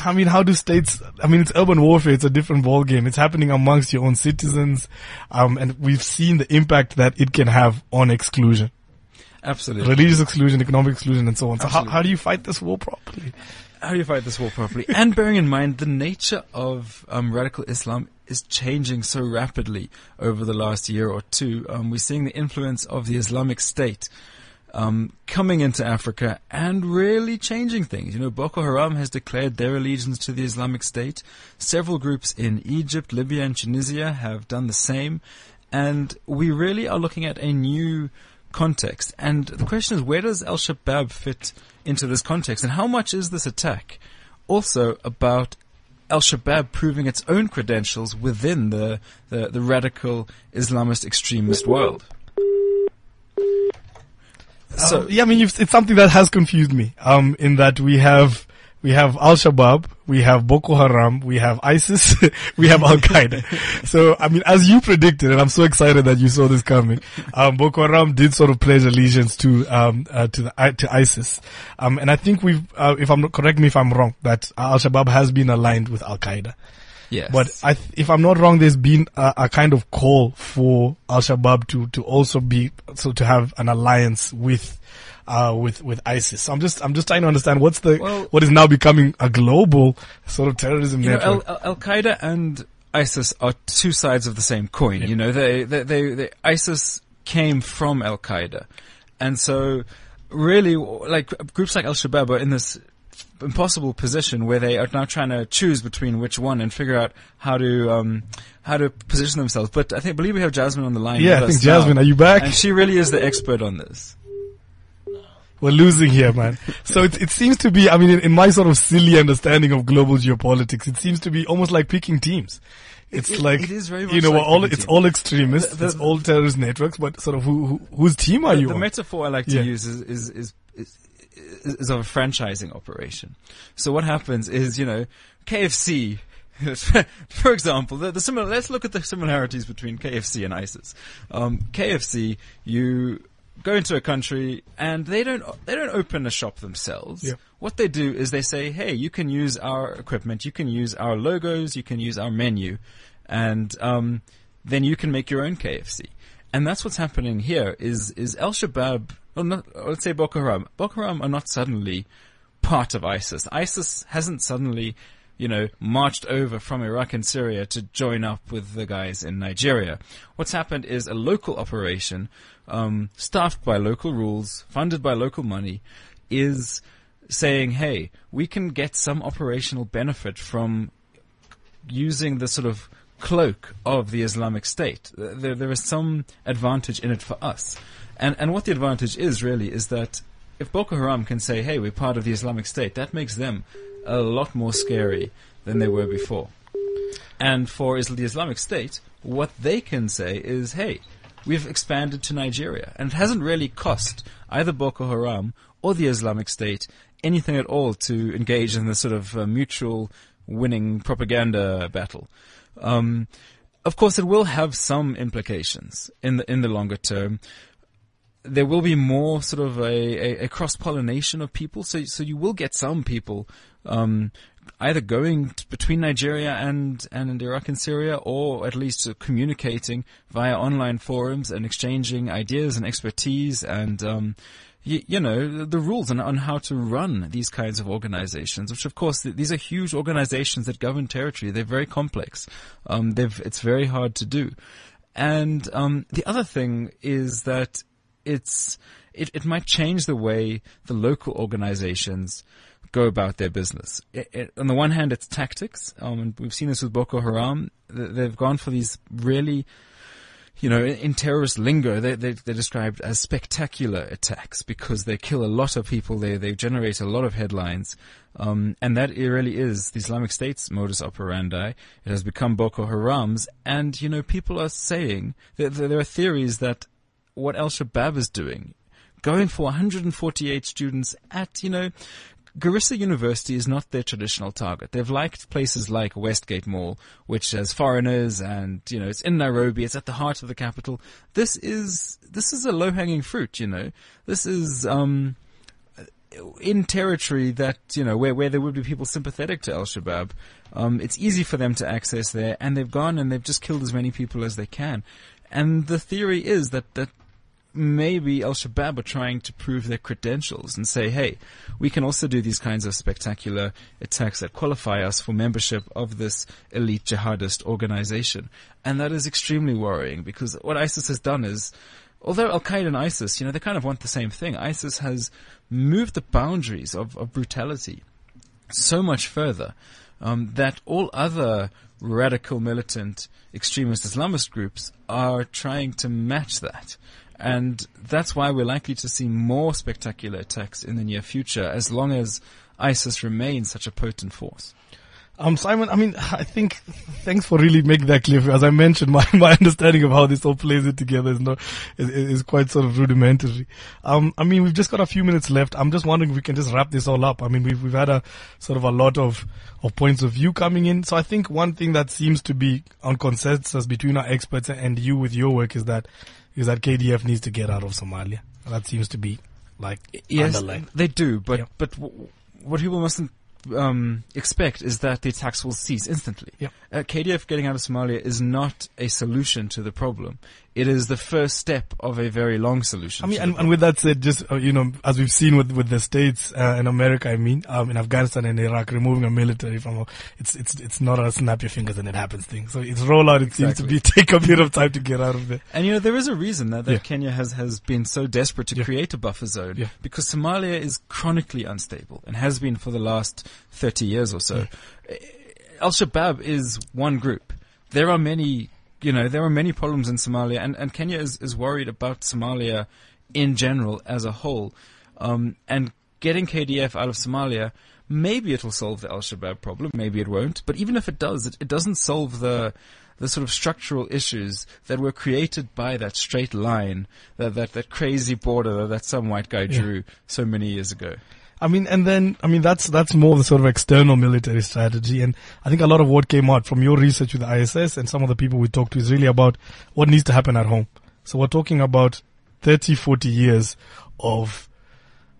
Speaker 2: I mean, how do states, I mean, it's urban warfare. It's a different ball game. It's happening amongst your own citizens. Um, and we've seen the impact that it can have on exclusion,
Speaker 3: Absolutely.
Speaker 2: religious exclusion, economic exclusion, and so on. So how, how do you fight this war properly?
Speaker 3: How do you fight this war properly? and bearing in mind the nature of um, radical Islam is changing so rapidly over the last year or two. Um, we're seeing the influence of the Islamic State um, coming into Africa and really changing things. You know, Boko Haram has declared their allegiance to the Islamic State. Several groups in Egypt, Libya, and Tunisia have done the same. And we really are looking at a new context. And the question is, where does Al Shabaab fit into this context? And how much is this attack also about Al Shabaab proving its own credentials within the, the, the radical Islamist extremist world? So,
Speaker 2: Uh, yeah, I mean, it's something that has confused me. Um, in that we have we have Al Shabaab, we have Boko Haram, we have ISIS, we have Al Qaeda. so, I mean, as you predicted, and I'm so excited that you saw this coming. Um, Boko Haram did sort of pledge allegiance to um uh, to the to ISIS. Um, and I think we've, uh, if I'm not correct me if I'm wrong, that Al Shabaab has been aligned with Al Qaeda.
Speaker 3: yes.
Speaker 2: But I, th- if I'm not wrong, there's been a, a kind of call for Al Shabaab to to also be so to have an alliance with. Uh, with with ISIS, so I'm just I'm just trying to understand what's the
Speaker 3: Well-
Speaker 2: what is now becoming a global sort of terrorism
Speaker 3: you know,
Speaker 2: network.
Speaker 3: Al, Al Qaeda and ISIS are two sides of the same coin. You know, they, they, they, they, ISIS came from Al Qaeda. And so really, like, groups like Al Shabaab are in this impossible position where they are now trying to choose between which one and figure out how to, um, how to position themselves. But I think, I believe we have Jasmine on the line.
Speaker 2: yeah,
Speaker 3: with
Speaker 2: I think
Speaker 3: us now.
Speaker 2: Jasmine, are you back?
Speaker 3: And she really is the expert on this.
Speaker 2: We're losing here, man. So it, it seems to be, I mean, in, in my sort of silly understanding of global geopolitics, it seems to be almost like picking teams. It's
Speaker 3: it-
Speaker 2: like,
Speaker 3: it is very
Speaker 2: you know, we're
Speaker 3: like
Speaker 2: all, it's all extremists,
Speaker 3: The- the-
Speaker 2: it's all terrorist networks, but sort of who, who whose team are you
Speaker 3: the
Speaker 2: on?
Speaker 3: metaphor I like to
Speaker 2: Yeah.
Speaker 3: use is, is, is, is, is of a franchising operation. So what happens is, you know, KFC, for example, the, the similar, let's look at the similarities between KFC and ISIS. Um, KFC, you go into a country and they don't, they don't open a shop themselves.
Speaker 2: Yeah.
Speaker 3: What they do is they say, hey, you can use our equipment, you can use our logos, you can use our menu, and, um, then you can make your own KFC. And that's what's happening here is, is Al Shabaab, well not, let's say Boko Haram. Boko Haram are not suddenly part of ISIS. ISIS hasn't suddenly, you know, marched over from Iraq and Syria to join up with the guys in Nigeria. What's happened is a local operation, um, staffed by local rules, funded by local money, is saying, hey, we can get some operational benefit from using the sort of cloak of the Islamic State. There, there is some advantage in it for us. And, and what the advantage is really is that if Boko Haram can say, hey, we're part of the Islamic State, that makes them a lot more scary than they were before. And for the Islamic State, what they can say is, hey, we've expanded to Nigeria. And it hasn't really cost either Boko Haram or the Islamic State anything at all to engage in this sort of uh, mutual winning propaganda battle. Um, of course, it will have some implications in the in the longer term. There will be more sort of a, a, a cross pollination of people, so so you will get some people um, either going t- between Nigeria and, and Iraq and Syria, or at least uh, communicating via online forums and exchanging ideas and expertise and, um, you know, the rules on, on how to run these kinds of organizations, which of course, th- these are huge organizations that govern territory. They're very complex. Um, they've, it's very hard to do. And, um, the other thing is that it's, it, it might change the way the local organizations go about their business. It, it, on the one hand, it's tactics, um, and we've seen this with Boko Haram. They've gone for these really, you know, in, terrorist lingo, they, they, they're described as spectacular attacks because they kill a lot of people. They they generate a lot of headlines, um, and that really is the Islamic State's modus operandi. It has become Boko Haram's, and you know, people are saying that there are theories that what Al Shabaab is doing going for 148 students at, you know, Garissa University is not their traditional target. They've liked places like Westgate Mall, which has foreigners and, you know, it's in Nairobi, it's at the heart of the capital. This is, this is a low hanging fruit, you know. This is, um, in territory that, you know, where, where there would be people sympathetic to Al-Shabaab. Um, it's easy for them to access there and they've gone and they've just killed as many people as they can. And the theory is that, that maybe Al Shabaab are trying to prove their credentials and say, hey, we can also do these kinds of spectacular attacks that qualify us for membership of this elite jihadist organization. And that is extremely worrying because what ISIS has done is, although Al Qaeda and ISIS, you know, they kind of want the same thing. ISIS has moved the boundaries of, of brutality so much further um, that all other radical militant extremist Islamist groups are trying to match that. And that's why we're likely to see more spectacular attacks in the near future as long as ISIS remains such a potent force.
Speaker 2: Um, Simon, I mean, I think, thanks for really making that clear. As I mentioned, my, my understanding of how this all plays it together is not, is, is quite sort of rudimentary. Um, I mean, we've just got a few minutes left. I'm just wondering if we can just wrap this all up. I mean, we've, we've had a sort of a lot of, of points of view coming in. So I think one thing that seems to be on consensus between our experts and you with your work is that is that KDF needs to get out of Somalia. That seems to be like
Speaker 3: yes,
Speaker 2: underlined.
Speaker 3: they do. But yeah. but w- what people mustn't um, expect is that the attacks will cease instantly.
Speaker 2: Yeah.
Speaker 3: Uh, KDF getting out of Somalia is not a solution to the problem it is the first step of a very long solution.
Speaker 2: I mean, and, and, with that said, just uh, you know, as we've seen with with the states uh, in America, I mean, um, in Afghanistan and Iraq, removing a military from a, it's it's it's not a snap your fingers and it happens thing. So it's rollout. It exactly. seems to be take a bit of time to get out of there.
Speaker 3: And you know, there is a reason that, that yeah. Kenya has has been so desperate to yeah. create a buffer zone
Speaker 2: yeah.
Speaker 3: because Somalia is chronically unstable and has been for the last thirty years or so. Al Shabaab is one group. There are many you know, there are many problems in Somalia, and, and Kenya is, is worried about Somalia in general as a whole. Um, and getting KDF out of Somalia, maybe it'll solve the Al Shabaab problem, maybe it won't. But even if it does, it, it doesn't solve the the sort of structural issues that were created by that straight line, that that, that crazy border that some white guy drew yeah. so many years ago.
Speaker 2: I mean, and then, I mean, that's, that's more the sort of external military strategy. And I think a lot of what came out from your research with the ISS and some of the people we talked to is really about what needs to happen at home. So we're talking about 30, 40 years of,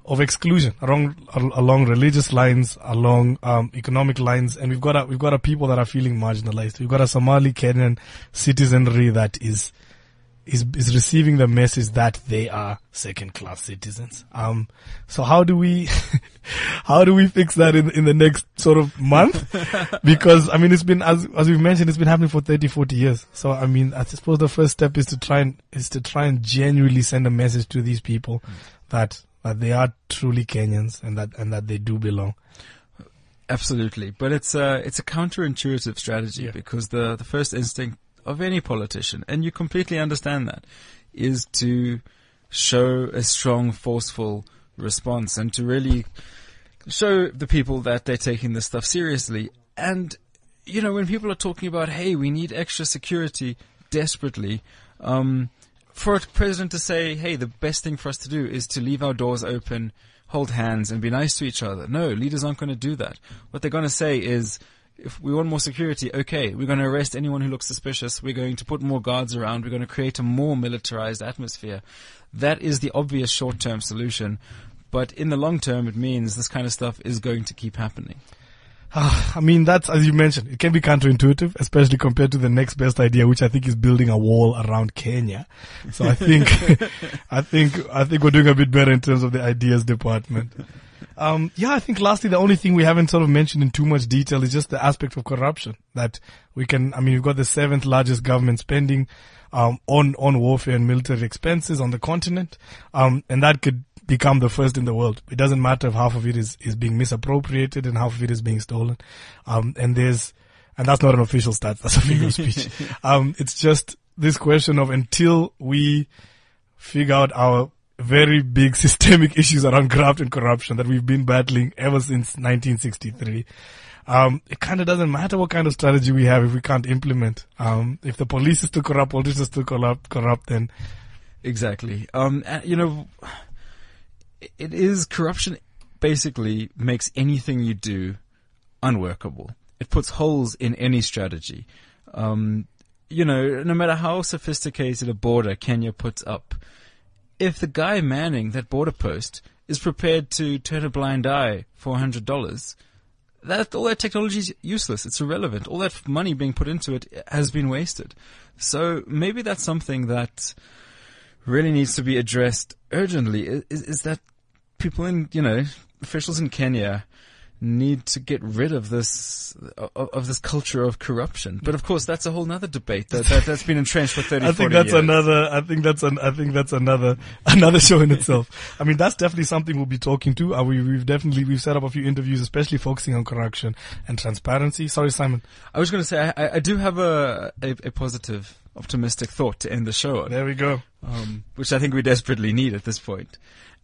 Speaker 2: of exclusion along, along religious lines, along, um, economic lines. And we've got a, we've got a people that are feeling marginalized. We've got a Somali Kenyan citizenry that is, is is receiving the message that they are second class citizens. Um, so how do we, how do we fix that in in the next sort of month? because I mean, it's been as as we've mentioned, it's been happening for 30, 40 years. So I mean, I suppose the first step is to try and is to try and genuinely send a message to these people mm. that that they are truly Kenyans and that and that they do belong.
Speaker 3: Absolutely, but it's a it's a counterintuitive strategy yeah. because the the first instinct of any politician, and you completely understand that, is to show a strong, forceful response and to really show the people that they're taking this stuff seriously. And, you know, when people are talking about, hey, we need extra security desperately, um, for a president to say, hey, the best thing for us to do is to leave our doors open, hold hands, and be nice to each other. No, leaders aren't going to do that. What they're going to say is, if we want more security, okay, we're going to arrest anyone who looks suspicious. We're going to put more guards around. We're going to create a more militarized atmosphere. That is the obvious short-term solution. But in the long term, it means this kind of stuff is going to keep happening.
Speaker 2: I mean, that's, as you mentioned, it can be counterintuitive, especially compared to the next best idea, which I think is building a wall around Kenya. So I think, I think, I think we're doing a bit better in terms of the ideas department. Um, yeah, I think lastly, the only thing we haven't sort of mentioned in too much detail is just the aspect of corruption that we can, I mean, we've got the seventh largest government spending, um, on, on warfare and military expenses on the continent. Um, and that could become the first in the world. It doesn't matter if half of it is, is being misappropriated and half of it is being stolen. Um, and there's, and that's not an official stat, that's a figure of speech. Um, it's just this question of until we figure out our very big systemic issues around graft and corruption that we've been battling ever since 1963. Um, it kind of doesn't matter what kind of strategy we have if we can't implement. Um, if the police is too corrupt, politicians are too corrupt, corrupt, then
Speaker 3: exactly. Um, you know, it is corruption basically makes anything you do unworkable. It puts holes in any strategy. Um, you know, no matter how sophisticated a border Kenya puts up, if the guy manning that border post is prepared to turn a blind eye for hundred dollars, that all that technology is useless. It's irrelevant. All that money being put into it has been wasted. So maybe that's something that really needs to be addressed urgently. Is, is that people in, you know, officials in Kenya need to get rid of this of, of, this culture of corruption. But of course, that's a whole other debate that, that has been entrenched for thirty.
Speaker 2: I think that's
Speaker 3: years.
Speaker 2: another. I think that's an. I think that's another another show in itself. I mean, that's definitely something we'll be talking to. Uh, we, we've definitely we've set up a few interviews, especially focusing on corruption and transparency. Sorry, Simon.
Speaker 3: I was going to say I, I, do have a, a, a positive, optimistic thought to end the show on.
Speaker 2: There we go.
Speaker 3: Um, which I think we desperately need at this point.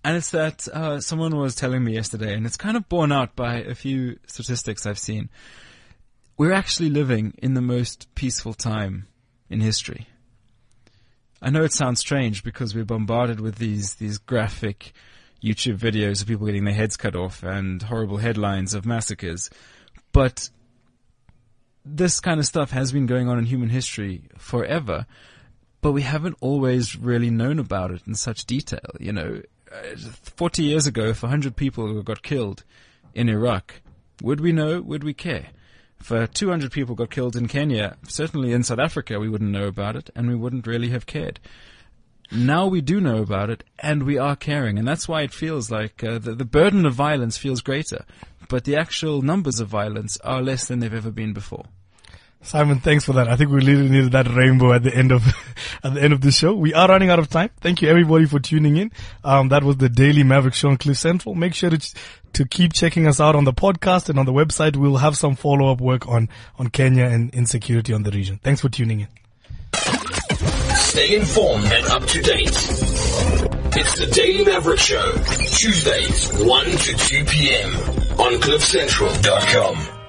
Speaker 3: And it's that uh, someone was telling me yesterday, and it's kind of borne out by a few statistics I've seen. We're actually living in the most peaceful time in history. I know it sounds strange because we're bombarded with these these graphic YouTube videos of people getting their heads cut off and horrible headlines of massacres, but this kind of stuff has been going on in human history forever, but we haven't always really known about it in such detail. You know, 40 years ago, if 100 people got killed in Iraq, would we know? Would we care? If 200 people got killed in Kenya, certainly in South Africa, we wouldn't know about it and we wouldn't really have cared. Now we do know about it and we are caring and that's why it feels like uh, the, the burden of violence feels greater, but the actual numbers of violence are less than they've ever been before.
Speaker 2: Simon, thanks for that. I think we really needed that rainbow at the end of at the end of the show. We are running out of time. Thank you everybody for tuning in. Um, that was the Daily Maverick Show on Cliff Central. Make sure to to keep checking us out on the podcast and on the website. We'll have some follow up work on on Kenya and insecurity on the region. Thanks for tuning in.
Speaker 1: Stay informed and up to date. It's the Daily Maverick Show, Tuesdays, 1 to 2 p.m. on CliffCentral.com.